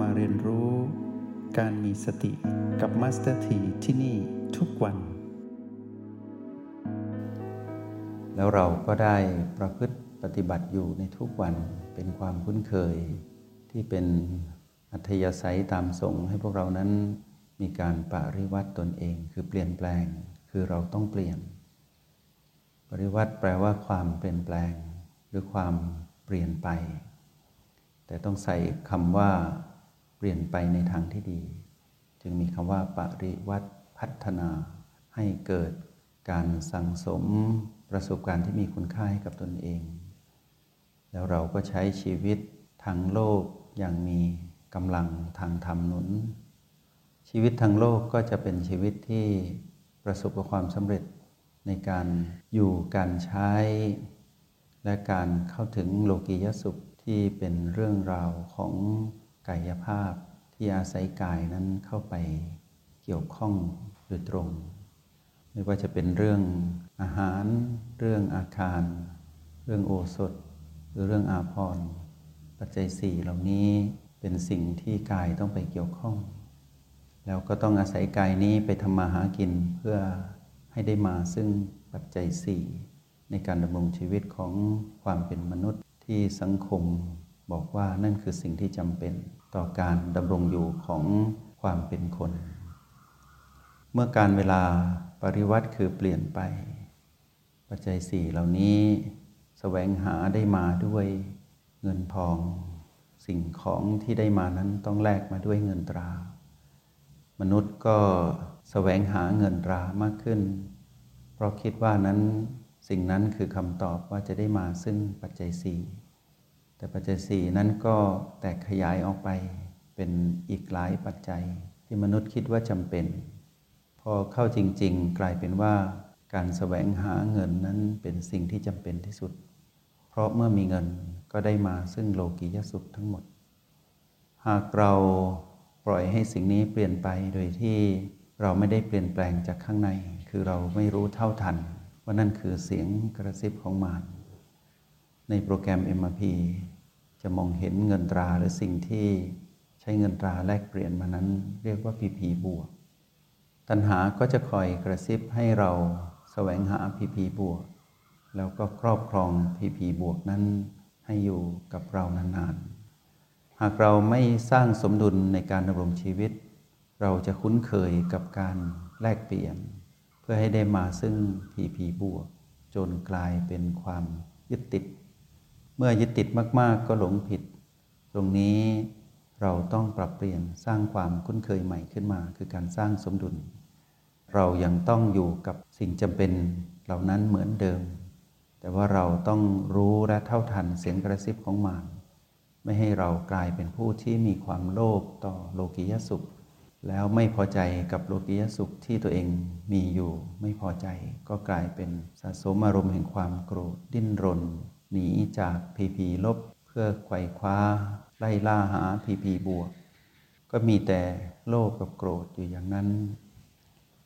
มาเรียนรู้ การมีสติกับมาสเตอร์ทีที่นี่ทุกวัน แล้วเราก็ได้ประพฤติปฏิบัติอยู่ในทุกวันเป็นความคุ้นเคย ที่เป็นอัธยาศัยตามส่งให้พวกเรานั้นมีการปริวัติตนเองคือเปลี่ยนแปลงคือเราต้องเปลี่ยน ปริวัติแปลว่าความเปลี่ยนแปลง หรือความเปลี่ยนไป แต่ต้องใส่คำว่า เปลี่ยนไปในทางที่ดี จึงมีคำว่าปริวัติพัฒนาให้เกิดการสังสมประสบการณ์ที่มีคุณค่าให้กับตนเอง แล้วเราก็ใช้ชีวิตทางโลกอย่างมีกำลังทางธรรมหนุน ชีวิตทางโลกก็จะเป็นชีวิตที่ประสบกับความสำเร็จในการอยู่การใช้ และการเข้าถึงโลกียสุขที่เป็นเรื่องราวของ กายภาพที่อาศัยกายนั้นเข้าไปเกี่ยวข้องโดยตรง ไม่ว่าจะเป็นเรื่องอาหาร เรื่องอาคาร เรื่องโอสถ หรือเรื่องอาภรณ์ปัจจัยสี่เหล่านี้เป็นสิ่งที่กายต้องไปเกี่ยวข้อง แล้วก็ต้องอาศัยกายนี้ไปทำมาหากินเพื่อให้ได้มาซึ่งปัจจัยสี่ในการดำรงชีวิตของความเป็นมนุษย์ที่สังคม บอกว่านั่นคือสิ่งที่จำเป็นต่อการดำรงอยู่ของความเป็นคน เมื่อการเวลาปริวัติคือเปลี่ยนไป ปัจจัยสี่เหล่านี้สแสวงหาได้มาด้วยเงินทอง สิ่งของที่ได้มานั้นต้องแลกมาด้วยเงินตรา มนุษย์ก็สแสวงหาเงินตรามากขึ้น เพราะคิดว่านั้นสิ่งนั้นคือคำตอบว่าจะได้มาซึ่งปัจจัยสี่ แต่ปัจจัยสี่นั้นก็แตกขยายออกไปเป็นอีกหลายปัจจัยที่มนุษย์คิดว่าจำเป็น พอเข้าจริง ๆ กลายเป็นว่าการแสวงหาเงินนั้นเป็นสิ่งที่จำเป็นที่สุด เพราะเมื่อมีเงินก็ได้มาซึ่งโลกียสุขทั้งหมด หากเราปล่อยให้สิ่งนี้เปลี่ยนไปโดยที่เราไม่ได้เปลี่ยนแปลงจากข้างใน คือเราไม่รู้เท่าทันว่านั่นคือเสียงกระซิบของมาร ในโปรแกรม MRP จะมองเห็นเงินตราหรือสิ่งที่ใช้เงินตราแลกเปลี่ยนมานั้น เรียกว่า PP บวก ตัณหาก็จะคอยกระซิบให้เราแสวงหา PP บวก แล้วก็ครอบครอง PP บวกนั้นให้อยู่กับเรานานๆ หากเราไม่สร้างสมดุลในการดำรงชีวิต เราจะคุ้นเคยกับการแลกเปลี่ยน เพื่อให้ได้มาซึ่ง PP บวก จนกลายเป็นความยึดติด เมื่อยึดติดมาก ๆ ก็หลงผิด ตรงนี้เราต้องปรับเปลี่ยนสร้างความคุ้นเคยใหม่ขึ้นมา คือการสร้างสมดุล เรายังต้องอยู่กับสิ่งจำเป็นเหล่านั้นเหมือนเดิม แต่ว่าเราต้องรู้และเท่าทันเสียงกระซิบของมารไม่ให้เรากลายเป็นผู้ที่มีความโลภต่อโลกียสุข แล้วไม่พอใจกับโลกียสุขที่ตัวเองมีอยู่ ไม่พอใจก็กลายเป็นสะสมอารมณ์แห่งความโกรธดิ้นรน หนีจากพีพีลบเพื่อไขว่คว้า ไล่ล่าหาพีพีบวก ก็มีแต่โลภกับโกรธอยู่อย่างนั้น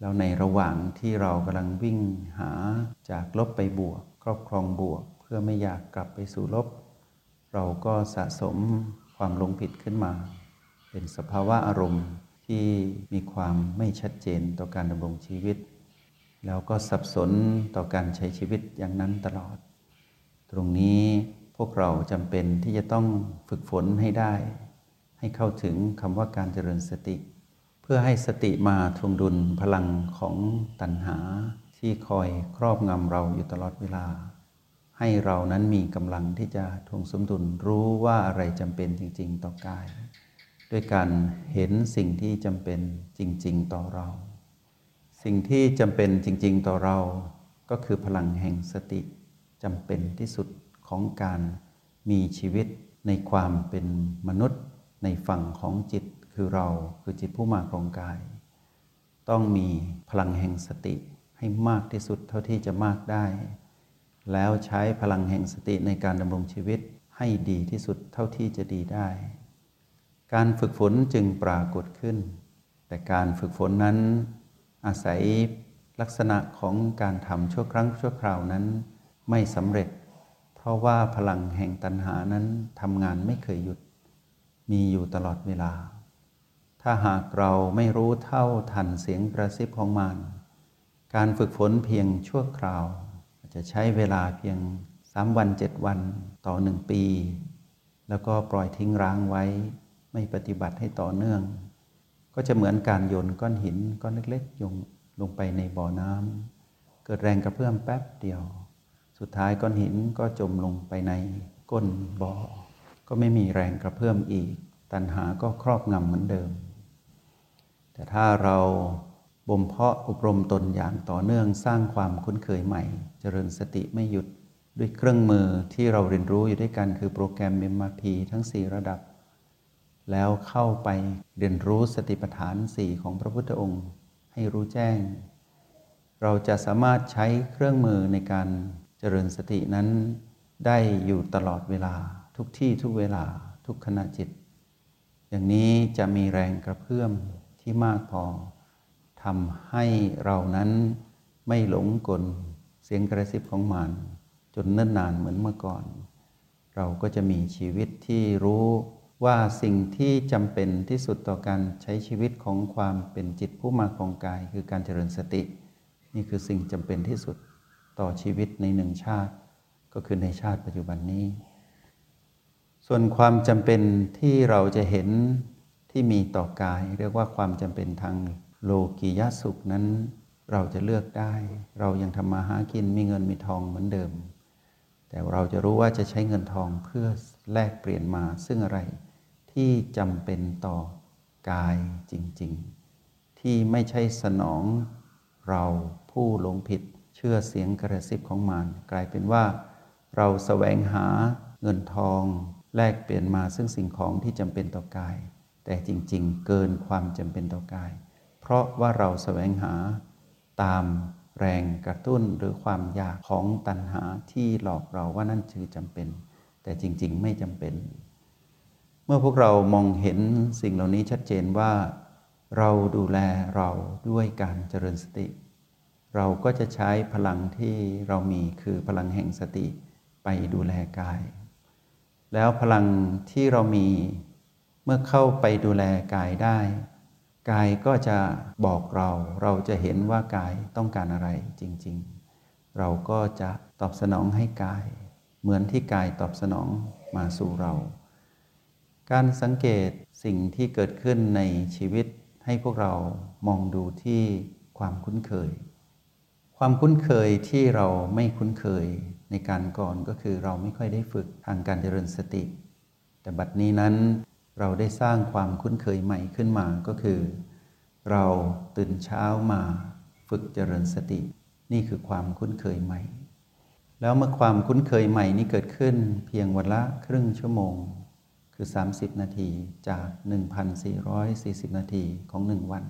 แล้วในระหว่างที่เรากำลังวิ่งหาจากลบไปบวก ครอบครองบวก เพื่อไม่อยากกลับไปสู่ลบ เราก็สะสมความลงผิดขึ้นมา เป็นสภาวะอารมณ์ที่มีความไม่ชัดเจนต่อการดำรงชีวิต แล้วก็สับสนต่อการใช้ชีวิตอย่างนั้นตลอด ตรงนี้พวกเราจำเป็นที่จะต้องฝึกฝนให้ได้ ให้เข้าถึงคำว่าการเจริญสติ เพื่อให้สติมาทวงดุลพลังของตัณหาที่คอยครอบงำเราอยู่ตลอดเวลา ให้เรานั้นมีกำลังที่จะทวงสมดุลรู้ว่าอะไรจำเป็นจริง ๆ ต่อกาย ด้วยการเห็นสิ่งที่จำเป็นจริง ๆ ต่อเรา สิ่งที่จำเป็นจริง ๆ ต่อเรา ก็คือพลังแห่งสติ จำเป็นที่สุดของการมีชีวิตในความเป็นมนุษย์ในฝั่งของจิตคือเราคือจิตผู้มาครองกาย ต้องมีพลังแห่งสติให้มากที่สุดเท่าที่จะมากได้ แล้วใช้พลังแห่งสติในการดำรงชีวิตให้ดีที่สุดเท่าที่จะดีได้ การฝึกฝนจึงปรากฏขึ้น แต่การฝึกฝนนั้นอาศัยลักษณะของการทำชั่วครั้งชั่วคราวนั้น ไม่สำเร็จ เพราะว่าพลังแห่งตัณหานั้นทำงานไม่เคยหยุด มีอยู่ตลอดเวลา ถ้าหากเราไม่รู้เท่าทันเสียงกระซิบของมัน การฝึกฝนเพียงชั่วคราว จะใช้เวลาเพียงสามวันเจ็ดวันต่อหนึ่งปี แล้วก็ปล่อยทิ้งร้างไว้ ไม่ปฏิบัติให้ต่อเนื่อง ก็จะเหมือนการโยนก้อนหินก้อนเล็กๆยงลงไปในบ่อน้ำเกิดแรงกระเพื่อมแป๊บเดียว สุดท้ายก้อนหินก็จมลงไปในก้นบ่อ ก็ไม่มีแรงกระเพื่อมอีก ตัณหาก็ครอบงำเหมือนเดิม แต่ถ้าเราบ่มเพาะอบรมตนอย่างต่อเนื่องสร้างความคุ้นเคยใหม่ เจริญสติไม่หยุดด้วยเครื่องมือที่เราเรียนรู้อยู่ด้วยกันคือโปรแกรม MRP ทั้ง 4 ระดับ แล้วเข้าไปเรียนรู้สติปัฏฐาน 4 ของพระพุทธองค์ให้รู้แจ้ง เราจะสามารถใช้เครื่องมือในการ เจริญสตินั้นได้อยู่ตลอดเวลาทุกที่ทุกเวลาทุกขณะจิต อย่างนี้จะมีแรงกระเพื่อมที่มากพอทำให้เรานั้นไม่หลงกลเสียงกระซิบของมันจนเนิ่นนานเหมือนเมื่อก่อน เราก็จะมีชีวิตที่รู้ว่าสิ่งที่จำเป็นที่สุดต่อการใช้ชีวิตของความเป็นจิตผู้มาของกาย คือการเจริญสติ นี่คือสิ่งจำเป็นที่สุด ต่อชีวิตในหนึ่งชาติ ก็คือในชาติปัจจุบันนี้ ส่วนความจำเป็นที่เราจะเห็นที่มีต่อกาย เรียกว่าความจำเป็นทางโลกียสุขนั้น เราจะเลือกได้ เรายังทำมาหากินมีเงินมีทองเหมือนเดิม แต่เราจะรู้ว่าจะใช้เงินทองเพื่อแลกเปลี่ยนมาซึ่งอะไรที่จำเป็นต่อกายจริง ๆ ที่ไม่ใช่สนองเราผู้หลงผิด เชื่อเสียงกระซิบของมารกลายเป็นว่า เราแสวงหาเงินทอง แลกเปลี่ยนมาซึ่งสิ่งของที่จำเป็นต่อกาย แต่จริงๆ เกินความจำเป็นต่อกาย เพราะว่าเราแสวงหาตามแรงกระตุ้นหรือความอยากของตัณหาที่หลอกเราว่านั่นคือจำเป็น แต่จริงๆ ไม่จำเป็น เมื่อพวกเรามองเห็นสิ่งเหล่านี้ชัดเจนว่า เราดูแลเราด้วยการเจริญสติ เราก็จะใช้พลังที่เรามีคือพลังแห่งสติไปดูแลกาย แล้วพลังที่เรามีเมื่อเข้าไปดูแลกายได้ กายก็จะบอกเรา เราจะเห็นว่ากายต้องการอะไรจริง ๆ เราก็จะตอบสนองให้กาย เหมือนที่กายตอบสนองมาสู่เรา การสังเกตสิ่งที่เกิดขึ้นในชีวิตให้พวกเรามองดูที่ความคุ้นเคย ความคุ้นเคยที่เราไม่คุ้นเคยในการก่อนก็คือเราไม่ค่อยได้ฝึกทางการเจริญสติ แต่บัดนี้นั้นเราได้สร้างความคุ้นเคยใหม่ขึ้นมาก็คือ เราตื่นเช้ามาฝึกเจริญสติ นี่คือความคุ้นเคยใหม่ แล้วเมื่อความคุ้นเคยใหม่นี้เกิดขึ้นเพียงวันละครึ่งชั่วโมง คือ 30 นาทีจาก 1,440 นาทีของหนึ่งวัน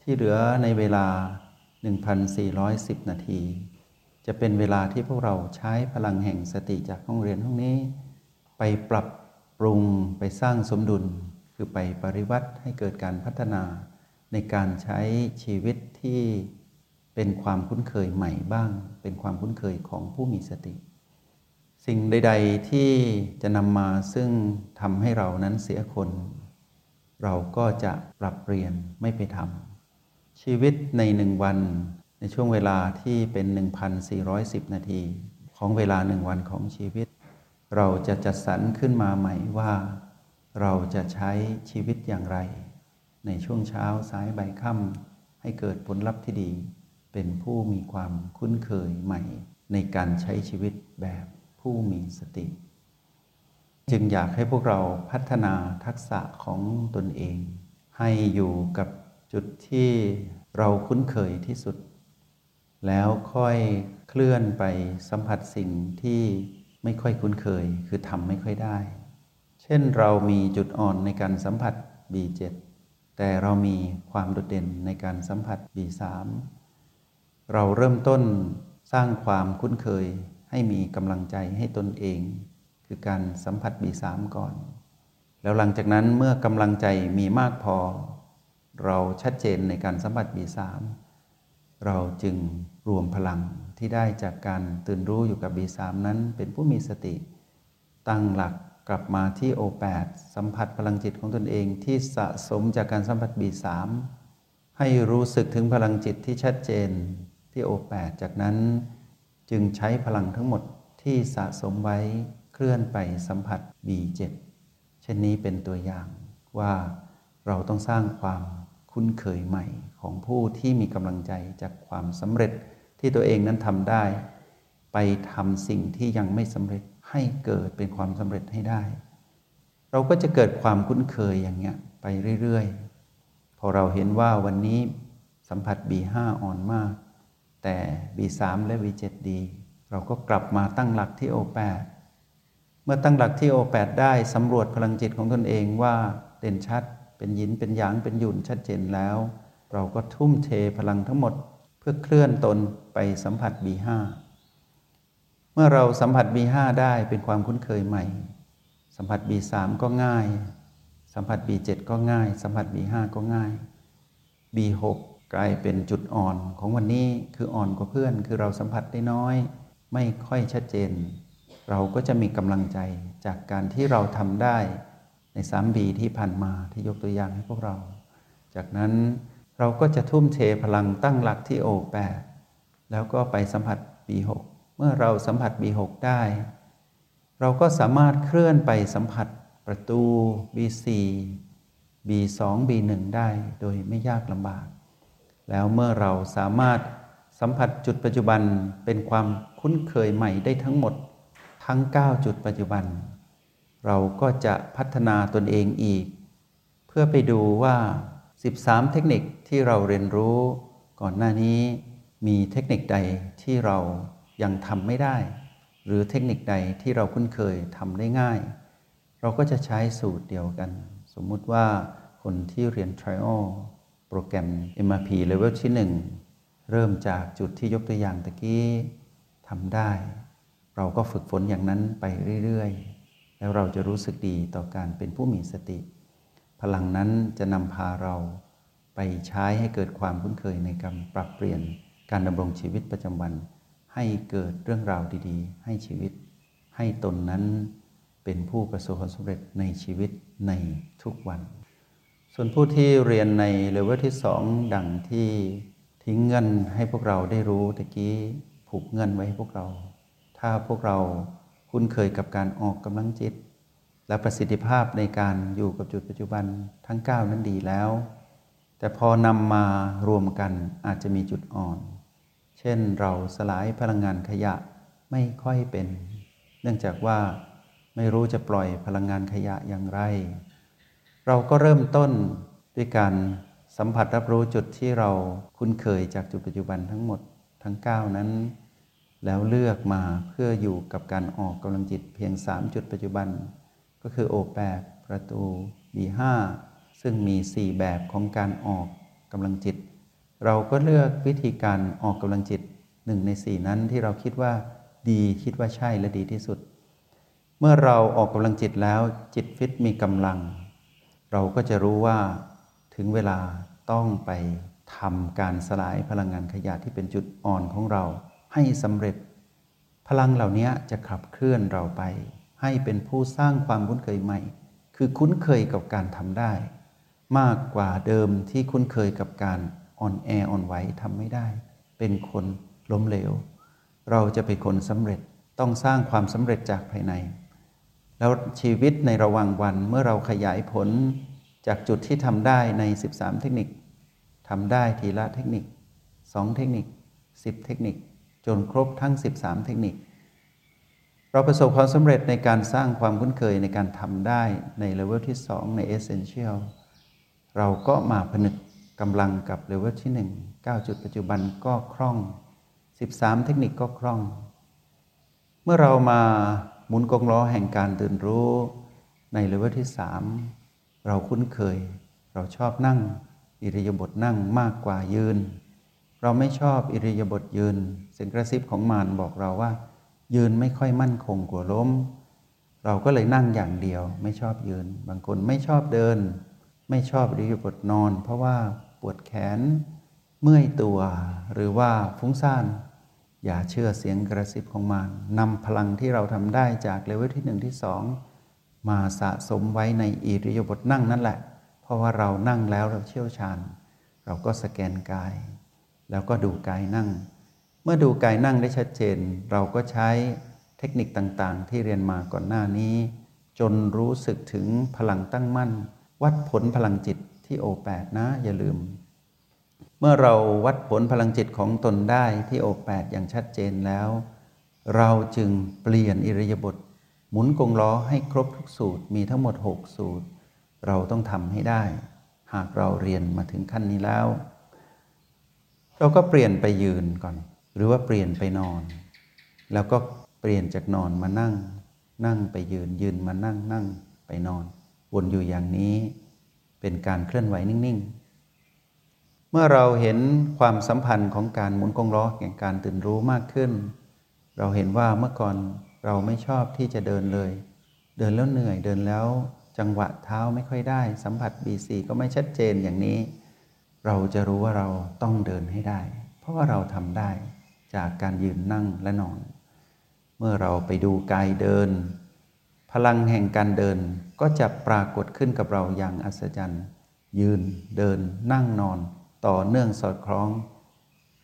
ที่เหลือในเวลา 1,410 นาที จะเป็นเวลาที่พวกเราใช้พลังแห่งสติจากห้องเรียนห้องนี้ ไปปรับปรุงไปสร้างสมดุล คือไปปริวัติให้เกิดการพัฒนา ในการใช้ชีวิตที่เป็นความคุ้นเคยใหม่บ้าง เป็นความคุ้นเคยของผู้มีสติ สิ่งใด ๆ ที่จะนำมาซึ่งทำให้เรานั้นเสียคน เราก็จะปรับเปลี่ยนไม่ไปทำ ชีวิตในหนึ่งวัน ในช่วงเวลาที่เป็น 1,410 นาที ของเวลาหนึ่งวันของชีวิต เราจะจัดสรรขึ้นมาใหม่ว่า เราจะใช้ชีวิตอย่างไร ในช่วงเช้าสายบ่ายค่ำให้เกิดผลลัพธ์ที่ดี เป็นผู้มีความคุ้นเคยใหม่ ในการใช้ชีวิตแบบผู้มีสติ จึงอยากให้พวกเราพัฒนาทักษะของตนเอง ให้อยู่กับ จุดที่เราคุ้นเคยที่สุด แล้วค่อยเคลื่อนไปสัมผัสสิ่งที่ไม่ค่อยคุ้นเคย คือทำไม่ค่อยได้ เช่นเรามีจุดอ่อนในการสัมผัส B7 แต่เรามีความโดดเด่นในการสัมผัส B3 เราเริ่มต้นสร้างความคุ้นเคยให้มีกำลังใจให้ตนเอง คือการสัมผัส B3 ก่อน แล้วหลังจากนั้นเมื่อกำลังใจมีมากพอ เราชัดเจนในการสัมผัส B3 เราจึงรวมพลังที่ได้จากการตื่นรู้อยู่กับ B3 นั้นเป็นผู้มีสติ ตั้งหลักกลับมาที่ O8 สัมผัสพลังจิตของตนเองที่สะสมจากการสัมผัส B3 ให้รู้สึกถึงพลังจิตที่ชัดเจนที่ O8 จากนั้นจึงใช้พลังทั้งหมดที่สะสมไว้เคลื่อนไปสัมผัส B7 เช่นนี้เป็นตัวอย่างว่าเราต้องสร้างความ คุ้นเคยใหม่ของผู้ที่มีกำลังใจจากความสำเร็จที่ตัวเองนั้นทำได้ ไปทำสิ่งที่ยังไม่สำเร็จให้เกิดเป็นความสำเร็จให้ได้ เราก็จะเกิดความคุ้นเคยอย่างเงี้ยไปเรื่อยๆ พอเราเห็นว่าวันนี้สัมผัส B5 อ่อนมาก แต่ B3 และ B7 ดีเราก็กลับมาตั้งหลักที่ O8 เมื่อตั้งหลักที่ O8 ได้สำรวจพลังจิตของตนเองว่าเด่นชัด เป็นยินเป็นหยางเป็นหยุ่นชัดเจนแล้ว เราก็ทุ่มเทพลังทั้งหมดเพื่อเคลื่อนตนไปสัมผัส B5 เมื่อเราสัมผัส B5 ได้เป็นความคุ้นเคยใหม่ สัมผัส B3 ก็ง่าย สัมผัส B7 ก็ง่าย สัมผัส B5 ก็ง่าย B6 กลายเป็นจุดอ่อนของวันนี้คืออ่อนกว่าเพื่อน คือเราสัมผัสได้น้อย ไม่ค่อยชัดเจน เราก็จะมีกำลังใจจากการที่เราทำได้ ในสามบีที่ผ่านมาที่ยกตัวอย่างให้พวกเรา จากนั้นเราก็จะทุ่มเทพลังตั้งหลักที่โอแปดแล้วก็ไปสัมผัส B6 เมื่อเราสัมผัส B6 ได้ เราก็สามารถเคลื่อนไปสัมผัสประตู B4 B2 B1 ได้โดยไม่ยากลำบาก แล้วเมื่อเราสามารถสัมผัสจุดปัจจุบันเป็นความคุ้นเคยใหม่ได้ทั้งหมดทั้ง 9 จุดปัจจุบัน เราก็จะพัฒนาตนเองอีก เพื่อไปดูว่า 13 เทคนิคที่เราเรียนรู้ ก่อนหน้านี้มีเทคนิคใดที่เรายังทำไม่ได้ หรือเทคนิคใดที่เราคุ้นเคยทำได้ง่าย เราก็จะใช้สูตรเดียวกัน สมมุติว่าคนที่เรียน Trial โปรแกรม MRP Level ที่ 1 เริ่มจากจุดที่ยกตัวอย่างตะกี้ทำได้ เราก็ฝึกฝนอย่างนั้นไปเรื่อย ๆ แล้วเราจะรู้สึกดีต่อการเป็นผู้มีสติ พลังนั้นจะนำพาเราไปใช้ให้เกิดความคุ้นเคยในการปรับเปลี่ยนการดำรงชีวิตประจำวัน ให้เกิดเรื่องราวดี ๆ ให้ชีวิต ให้ตนนั้นเป็นผู้ประสบความสำเร็จในชีวิตในทุกวัน ส่วนผู้ที่เรียนในเลเวลที่สองดังที่ทิ้งเงินให้พวกเราได้รู้ตะกี้ผูกเงินไว้ให้พวกเรา ถ้าพวกเรา คุ้นเคยกับการออกกำลังจิต และประสิทธิภาพในการอยู่กับจุดปัจจุบันทั้ง 9 นั้นดีแล้ว แต่พอนำมารวมกันอาจจะมีจุดอ่อน เช่นเราสลายพลังงานขยะไม่ค่อยเป็น เนื่องจากว่าไม่รู้จะปล่อยพลังงานขยะอย่างไร เราก็เริ่มต้นด้วยการสัมผัสรับรู้จุดที่เราคุ้นเคยจากจุดปัจจุบันทั้งหมดทั้ง 9 นั้น แล้วเลือกมาเพื่ออยู่กับการออกกำลังจิตเพียง 3 จุดปัจจุบัน ก็คือโอแปดประตู B5 ซึ่งมี 4 แบบของการออกกำลังจิต เราก็เลือกวิธีการออกกำลังจิตหนึ่งใน 4 นั้นที่เราคิดว่าดีคิดว่าใช่และดีที่สุด เมื่อเราออกกำลังจิตแล้วจิตฟิตมีกำลัง เราก็จะรู้ว่าถึงเวลาต้องไปทำการสลายพลังงานขยะที่เป็นจุดอ่อนของเรา ให้สำเร็จ พลังเหล่านี้จะขับเคลื่อนเราไป ให้เป็นผู้สร้างความคุ้นเคยใหม่ คือคุ้นเคยกับการทำได้ มากกว่าเดิมที่คุ้นเคยกับการอ่อนแออ่อนไหวทำไม่ได้ เป็นคนล้มเหลว เราจะเป็นคนสำเร็จต้องสร้างความสำเร็จจากภายใน แล้วชีวิตในระหว่างวันเมื่อเราขยายผลจากจุดที่ทำได้ใน 13 เทคนิคทำได้ทีละเทคนิค 2 เทคนิค 10 เทคนิค จนครบทั้ง 13 เทคนิค เราประสบความสำเร็จในการสร้างความคุ้นเคยในการทำได้ในเลเวลที่ 2 ใน Essential เราก็มาผนึกกำลังกับเลเวลที่ 1 9 จุดปัจจุบันก็คล่อง 13 เทคนิคก็คล่อง เมื่อเรามาหมุนกงล้อแห่งการตื่นรู้ในเลเวลที่ 3 เราคุ้นเคย เราชอบนั่ง อิริยาบถนั่งมากกว่ายืน เราไม่ชอบอิริยาบถยืนเสียงกระซิบของมารบอกเราว่า ยืนไม่ค่อยมั่นคงกลัวล้ม เราก็เลยนั่งอย่างเดียว ไม่ชอบยืน บางคนไม่ชอบเดิน ไม่ชอบอิริยาบถนอน เพราะว่าปวดแขน เมื่อยตัวหรือว่าฟุ้งซ่านอย่าเชื่อเสียงกระซิบของมารนำพลังที่เราทำได้จากเลเวลที่หนึ่งที่สองมาสะสมไว้ในอิริยาบถนั่งนั่นแหละ เพราะว่าเรานั่งแล้วเราเชี่ยวชาญ เราก็สแกนกาย แล้วก็ดูกายนั่ง เมื่อดูกายนั่งได้ชัดเจน เราก็ใช้เทคนิคต่างๆ ที่เรียนมาก่อนหน้านี้ จนรู้สึกถึงพลังตั้งมั่น วัดผลพลังจิตที่โอแปดนะอย่าลืม เมื่อเราวัดผลพลังจิตของตนได้ที่โอแปดอย่างชัดเจนแล้ว เราจึงเปลี่ยนอิริยาบถหมุนกงล้อให้ครบทุกสูตรมีทั้งหมด 6 สูตร เราต้องทำให้ได้ หากเราเรียนมาถึงขั้นนี้แล้ว เราก็เปลี่ยนไปยืนก่อน หรือว่าเปลี่ยนไปนอน แล้วก็เปลี่ยนจากนอนมานั่ง นั่งไปยืนยืนมานั่งนั่งไปนอน วนอยู่อย่างนี้ เป็นการเคลื่อนไหวนิ่ง ๆ เมื่อเราเห็นความสัมพันธ์ของการหมุนกงล้อแห่งการตื่นรู้มากขึ้น เราเห็นว่าเมื่อก่อนเราไม่ชอบที่จะเดินเลย เดินแล้วเหนื่อยเดินแล้วจังหวะเท้าไม่ค่อยได้ สัมผัส B4 ก็ไม่ชัดเจนอย่างนี้ เราจะรู้ว่าเราต้องเดินให้ได้ เพราะว่าเราทำได้จากการยืนนั่งและนอน เมื่อเราไปดูกายเดิน พลังแห่งการเดินก็จะปรากฏขึ้นกับเราอย่างอัศจรรย์ ยืนเดินนั่งนอน ต่อเนื่องสอดคล้อง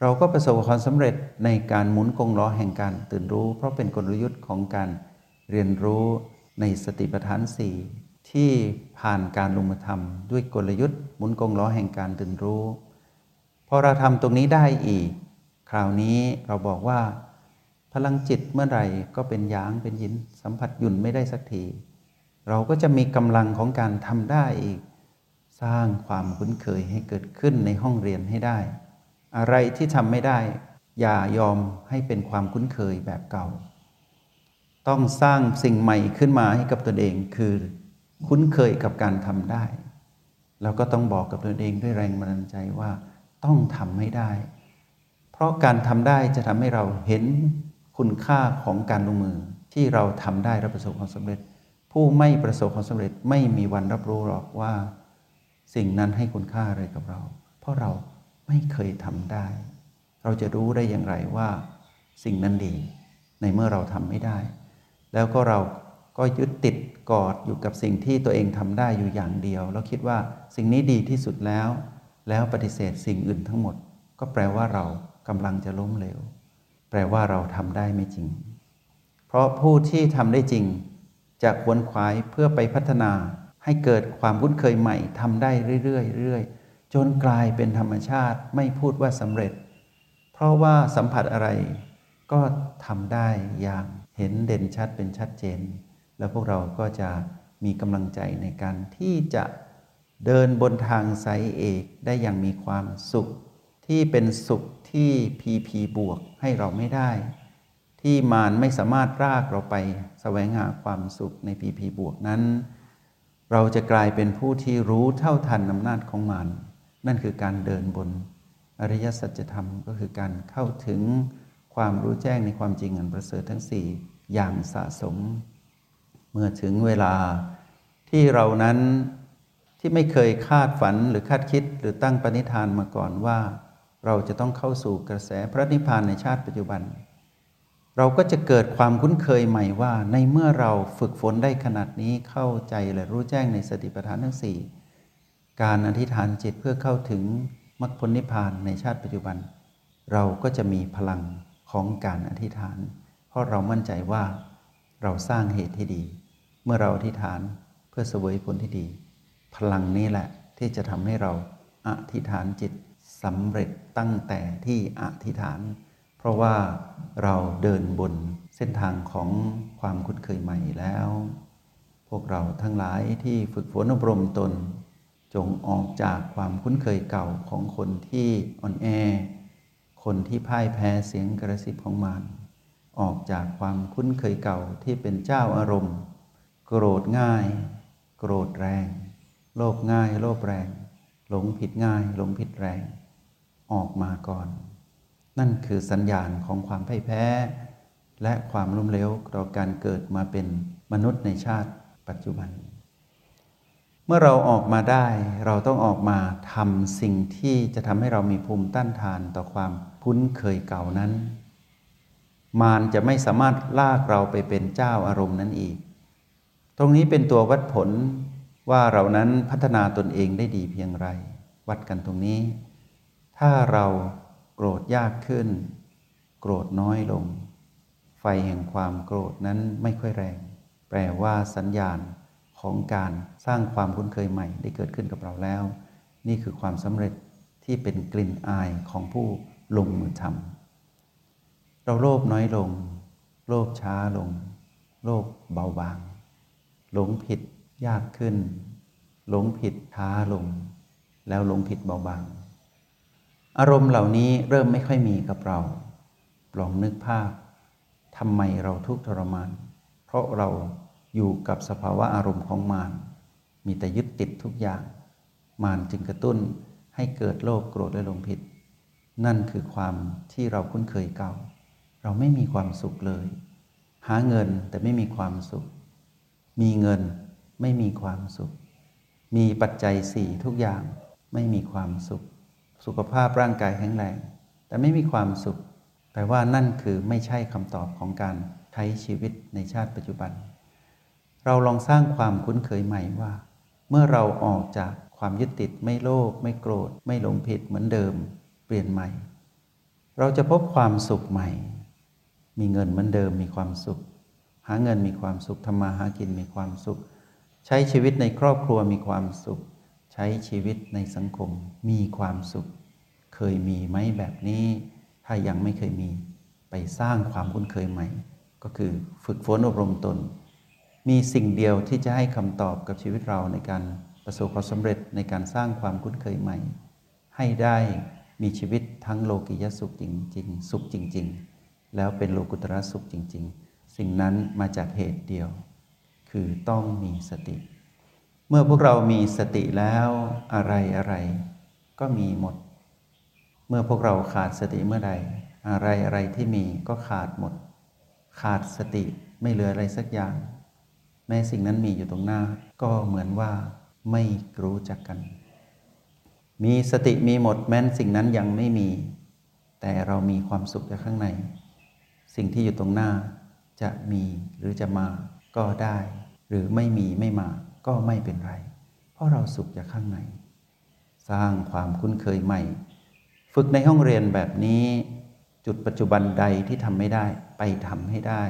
เราก็ประสบความสำเร็จในการหมุนกงล้อแห่งการตื่นรู้ เพราะเป็นกลยุทธ์ของการเรียนรู้ในสติปัฏฐานสี่ ที่ผ่านการลงมือทำด้วยกลยุทธ์หมุนกงล้อแห่งการตื่นรู้ พอเราทำตรงนี้ได้อีก คราวนี้เราบอกว่า พลังจิตเมื่อไหร่ก็เป็นยางเป็นยินสัมผัสหยุ่นไม่ได้สักที เราก็จะมีกำลังของการทำได้อีก สร้างความคุ้นเคยให้เกิดขึ้นในห้องเรียนให้ได้ อะไรที่ทำไม่ได้ อย่ายอมให้เป็นความคุ้นเคยแบบเก่า ต้องสร้างสิ่งใหม่ขึ้นมาให้กับตนเองคือ คุ้นเคยกับการทำได้แล้วก็ต้องบอกกับตนเองด้วยแรงบันดาลใจว่าต้องทำให้ได้ เพราะการทำได้จะทำให้เราเห็นคุณค่าของการลงมือ ที่เราทำได้และประสบความสำเร็จ ผู้ไม่ประสบความสำเร็จไม่มีวันรับรู้หรอกว่า สิ่งนั้นให้คุณค่าอะไรกับเรา เพราะเราไม่เคยทำได้ เราจะรู้ได้อย่างไรว่า สิ่งนั้นดี ในเมื่อเราทำไม่ได้ แล้วก็เราก็ยึดติด กอดอยู่กับสิ่งที่ตัวเองทำได้อยู่อย่างเดียว แล้วคิดว่าสิ่งนี้ดีที่สุดแล้ว แล้วปฏิเสธสิ่งอื่นทั้งหมด ก็แปลว่าเรากำลังจะล้มเหลว แปลว่าเราทำได้ไม่จริง เพราะผู้ที่ทำได้จริงจะควนขวายเพื่อไปพัฒนาให้เกิดความคุ้นเคยใหม่ทำได้เรื่อยๆเรื่อยจนกลายเป็นธรรมชาติไม่พูดว่าสำเร็จ เพราะว่าสัมผัสอะไรก็ทำได้อย่างเห็นเด่นชัดเป็นชัดเจน แล้วพวกเราก็จะมีกำลังใจในการที่จะเดินบนทางสายเอกได้อย่างมีความสุข ที่เป็นสุขที่พีพีบวกให้เราไม่ได้ ที่มารไม่สามารถรากเราไปแสวงหาความสุขในพีพีบวกนั้น เราจะกลายเป็นผู้ที่รู้เท่าทันอำนาจของมารนั่นคือการเดินบนอริยสัจธรรมก็คือการเข้าถึงความรู้แจ้งในความจริงอันประเสริฐทั้งสี่อย่างสะสม เมื่อถึงเวลาที่เรานั้นที่ไม่เคยคาดฝันหรือคาดคิดหรือตั้งปณิธานมาก่อนว่า เราจะต้องเข้าสู่กระแสพระนิพพานในชาติปัจจุบัน เราก็จะเกิดความคุ้นเคยใหม่ว่า ในเมื่อเราฝึกฝนได้ขนาดนี้เข้าใจและรู้แจ้งในสติปัฏฐานทั้งสี่การอธิษฐานจิตเพื่อเข้าถึงมรรคผลนิพพานในชาติปัจจุบัน เราก็จะมีพลังของการอธิษฐาน เพราะเรามั่นใจว่าเราสร้างเหตุที่ดี เมื่อเราอธิษฐานเพื่อเสวยผลที่ดี พลังนี้แหละที่จะทำให้เราอธิษฐานจิตสำเร็จตั้งแต่ที่อธิษฐาน เพราะว่าเราเดินบนเส้นทางของความคุ้นเคยใหม่แล้ว พวกเราทั้งหลายที่ฝึกฝนอบรมตน จงออกจากความคุ้นเคยเก่าของคนที่อ่อนแอ คนที่พ่ายแพ้เสียงกระซิบของมารออกจากความคุ้นเคยเก่าที่เป็นเจ้าอารมณ์ โกรธง่าย โกรธแรง โลภง่าย โลภแรง หลงผิดง่าย หลงผิดแรง ออกมาก่อน นั่นคือสัญญาณของความพ่ายแพ้ และความล้มเหลวต่อการเกิดมาเป็นมนุษย์ในชาติปัจจุบัน เมื่อเราออกมาได้เราต้องออกมาทำสิ่งที่จะทำให้เรามีภูมิต้านทานต่อความคุ้นเคยเก่านั้น มารจะไม่สามารถลากเราไปเป็นเจ้าอารมณ์นั้นอีก ตรงนี้เป็นตัววัดผลว่าเรานั้นพัฒนาตนเองได้ดีเพียงไร วัดกันตรงนี้ ถ้าเราโกรธยากขึ้น โกรธน้อยลง ไฟแห่งความโกรธนั้นไม่ค่อยแรง แปลว่าสัญญาณของการสร้างความคุ้นเคยใหม่ได้เกิดขึ้นกับเราแล้ว นี่คือความสำเร็จที่เป็นกลิ่นอายของผู้ลงมือทำเราโลภน้อยลง โลภช้าลง โลภเบาบาง หลงผิดยากขึ้น หลงผิดช้าลง แล้วหลงผิดเบาบางอารมณ์เหล่านี้เริ่มไม่ค่อยมีกับเรา ลองนึกภาพทำไมเราทุกข์ทรมาน เพราะเราอยู่กับสภาวะอารมณ์ของมารมีแต่ยึดติดทุกอย่าง มารจึงกระตุ้นให้เกิดโลภโกรธและหลงผิด นั่นคือความที่เราคุ้นเคยเก่า เราไม่มีความสุขเลย หาเงินแต่ไม่มีความสุข มีเงินไม่มีความสุข มีปัจจัยสี่ทุกอย่างไม่มีความสุข สุขภาพร่างกายแข็งแรง แต่ไม่มีความสุข แปลว่านั่นคือไม่ใช่คำตอบของการใช้ชีวิตในชาติปัจจุบัน เราลองสร้างความคุ้นเคยใหม่ว่า เมื่อเราออกจากความยึดติดไม่โลภไม่โกรธ ไม่หลงผิดเหมือนเดิม เปลี่ยนใหม่ เราจะพบความสุขใหม่ มีเงินเหมือนเดิมมีความสุข หาเงินมีความสุขทำมาหากินมีความสุข ใช้ชีวิตในครอบครัวมีความสุข ใช้ชีวิตในสังคมมีความสุข เคยมีไหมแบบนี้ ถ้ายังไม่เคยมีไปสร้างความคุ้นเคยใหม่ ก็คือฝึกฝนอบรมตน มีสิ่งเดียวที่จะให้คำตอบกับชีวิตเราในการประสบความสำเร็จในการสร้างความคุ้นเคยใหม่ ให้ได้มีชีวิตทั้งโลกิยสุขจริง ๆ สุขจริง ๆ แล้วเป็นโลกุตระสุขจริง ๆ สิ่งนั้นมาจากเหตุเดียว คือต้องมีสติ เมื่อพวกเรามีสติแล้วอะไรอะไรก็มีหมด เมื่อพวกเราขาดสติเมื่อใด อะไรอะไรที่มีก็ขาดหมด ขาดสติไม่เหลืออะไรสักอย่าง แม้สิ่งนั้นมีอยู่ตรงหน้า ก็เหมือนว่าไม่รู้จักกัน มีสติมีหมดแม้นสิ่งนั้นยังไม่มี แต่เรามีความสุขจากข้างใน สิ่งที่อยู่ตรงหน้า จะมีหรือจะมาก็ได้ หรือไม่มีไม่มาก็ไม่เป็นไร เพราะเราสุขจากข้างใน สร้างความคุ้นเคยใหม่ ฝึกในห้องเรียนแบบนี้ จุดปัจจุบันใดที่ทำไม่ได้ไปทำให้ได้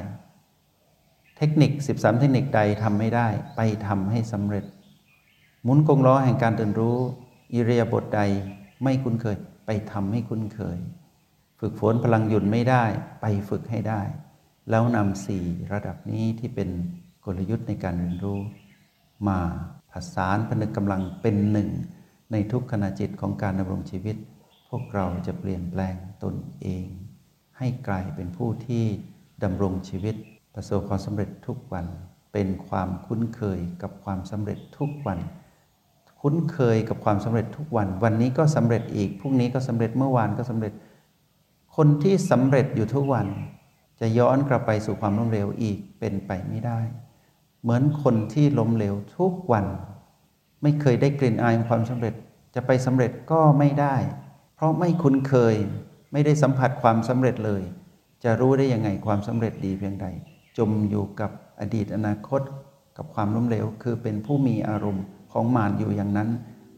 เทคนิค 13 เทคนิคใดทำไม่ได้ ไปทำให้สำเร็จ หมุนกงล้อแห่งการเรียนรู้อิเรียบทใดไม่คุ้นเคย ไปทำให้คุ้นเคย ฝึกฝนพลังหยุดไม่ได้ ไปฝึกให้ได้ แล้วนำสี่ระดับนี้ที่เป็นกลยุทธ์ในการเรียนรู้ มาผสานผนึกกำลังเป็นหนึ่ง ในทุกขณะจิตของการดำรงชีวิต พวกเราจะเปลี่ยนแปลงตนเอง ให้กลายเป็นผู้ที่ดำรงชีวิต ประสบความสำเร็จทุกวัน เป็นความคุ้นเคยกับความสำเร็จทุกวันคุ้นเคยกับความสำเร็จทุกวัน วันนี้ก็สำเร็จอีก พรุ่งนี้ก็สำเร็จ เมื่อวานก็สำเร็จ คนที่สำเร็จอยู่ทุกวัน จะย้อนกลับไปสู่ความล้มเหลวอีกเป็นไปไม่ได้ เหมือนคนที่ล้มเหลวทุกวัน ไม่เคยได้กลิ่นอายของความสำเร็จ จะไปสำเร็จก็ไม่ได้ เพราะไม่คุ้นเคยไม่ได้สัมผัสความสำเร็จเลย จะรู้ได้ยังไงความสำเร็จดีเพียงใด จมอยู่กับอดีตอนาคตกับความล้มเหลว คือเป็นผู้มีอารมณ์ของมารอยู่อย่างนั้น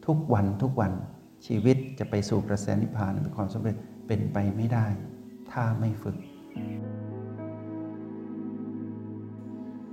ทุกวันทุกวันชีวิตจะไปสู่กระแสนิพพานเป็นความสำเร็จเป็นไปไม่ได้ ถ้าไม่ฝึก